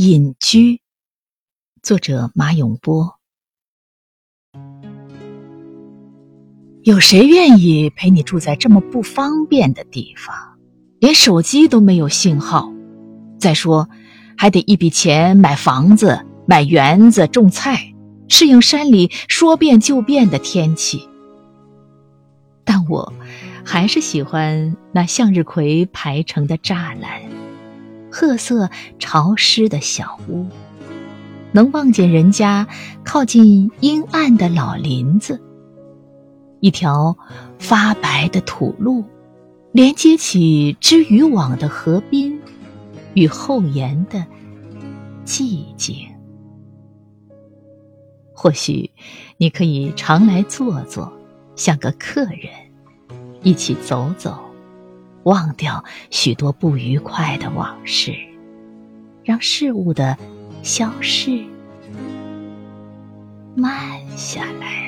隐居，作者马永波。有谁愿意陪你住在这么不方便的地方？连手机都没有信号。再说，还得一笔钱买房子、买园子、种菜，适应山里说变就变的天气。但我还是喜欢那向日葵排成的栅栏。褐色潮湿的小屋，能望见人家靠近阴暗的老林子。一条发白的土路，连接起织渔网的河滨与后檐的寂静。或许你可以常来坐坐，像个客人，一起走走。忘掉许多不愉快的往事，让事物的消逝慢下来。